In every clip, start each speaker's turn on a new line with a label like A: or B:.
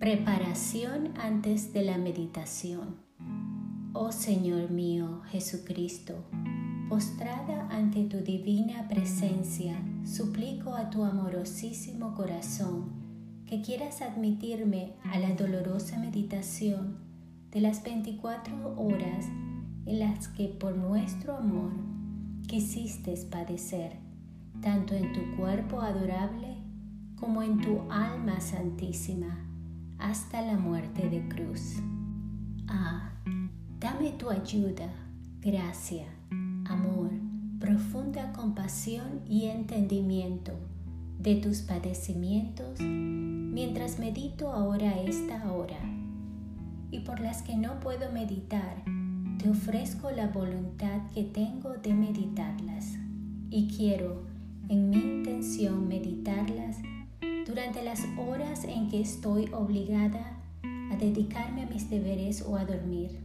A: Preparación antes de la meditación. Oh Señor mío Jesucristo, postrada ante tu divina presencia, suplico a tu amorosísimo corazón que quieras admitirme a la dolorosa meditación de las 24 horas en las que por nuestro amor quisiste padecer, tanto en tu cuerpo adorable como en tu alma santísima hasta la muerte de cruz. Ah, dame tu ayuda, gracia, amor, profunda compasión y entendimiento de tus padecimientos mientras medito ahora esta hora. Y por las que no puedo meditar, te ofrezco la voluntad que tengo de meditarlas. Y quiero, en mi intención, meditarlas durante las horas en que estoy obligada a dedicarme a mis deberes o a dormir.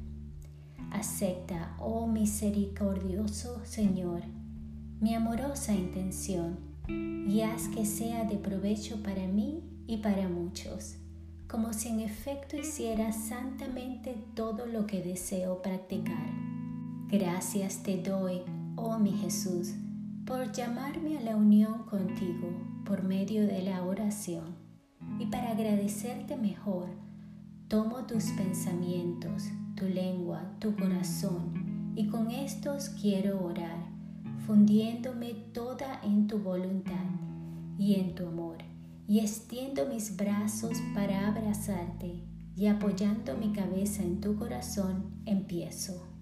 A: Acepta, oh misericordioso Señor, mi amorosa intención y haz que sea de provecho para mí y para muchos, como si en efecto hiciera santamente todo lo que deseo practicar. Gracias te doy, oh mi Jesús, por llamarme a la unión contigo por medio de la oración. Y para agradecerte mejor, tomo tus pensamientos, tu lengua, tu corazón, y con estos quiero orar, fundiéndome toda en tu voluntad y en tu amor, y extiendo mis brazos para abrazarte, y apoyando mi cabeza en tu corazón, empiezo.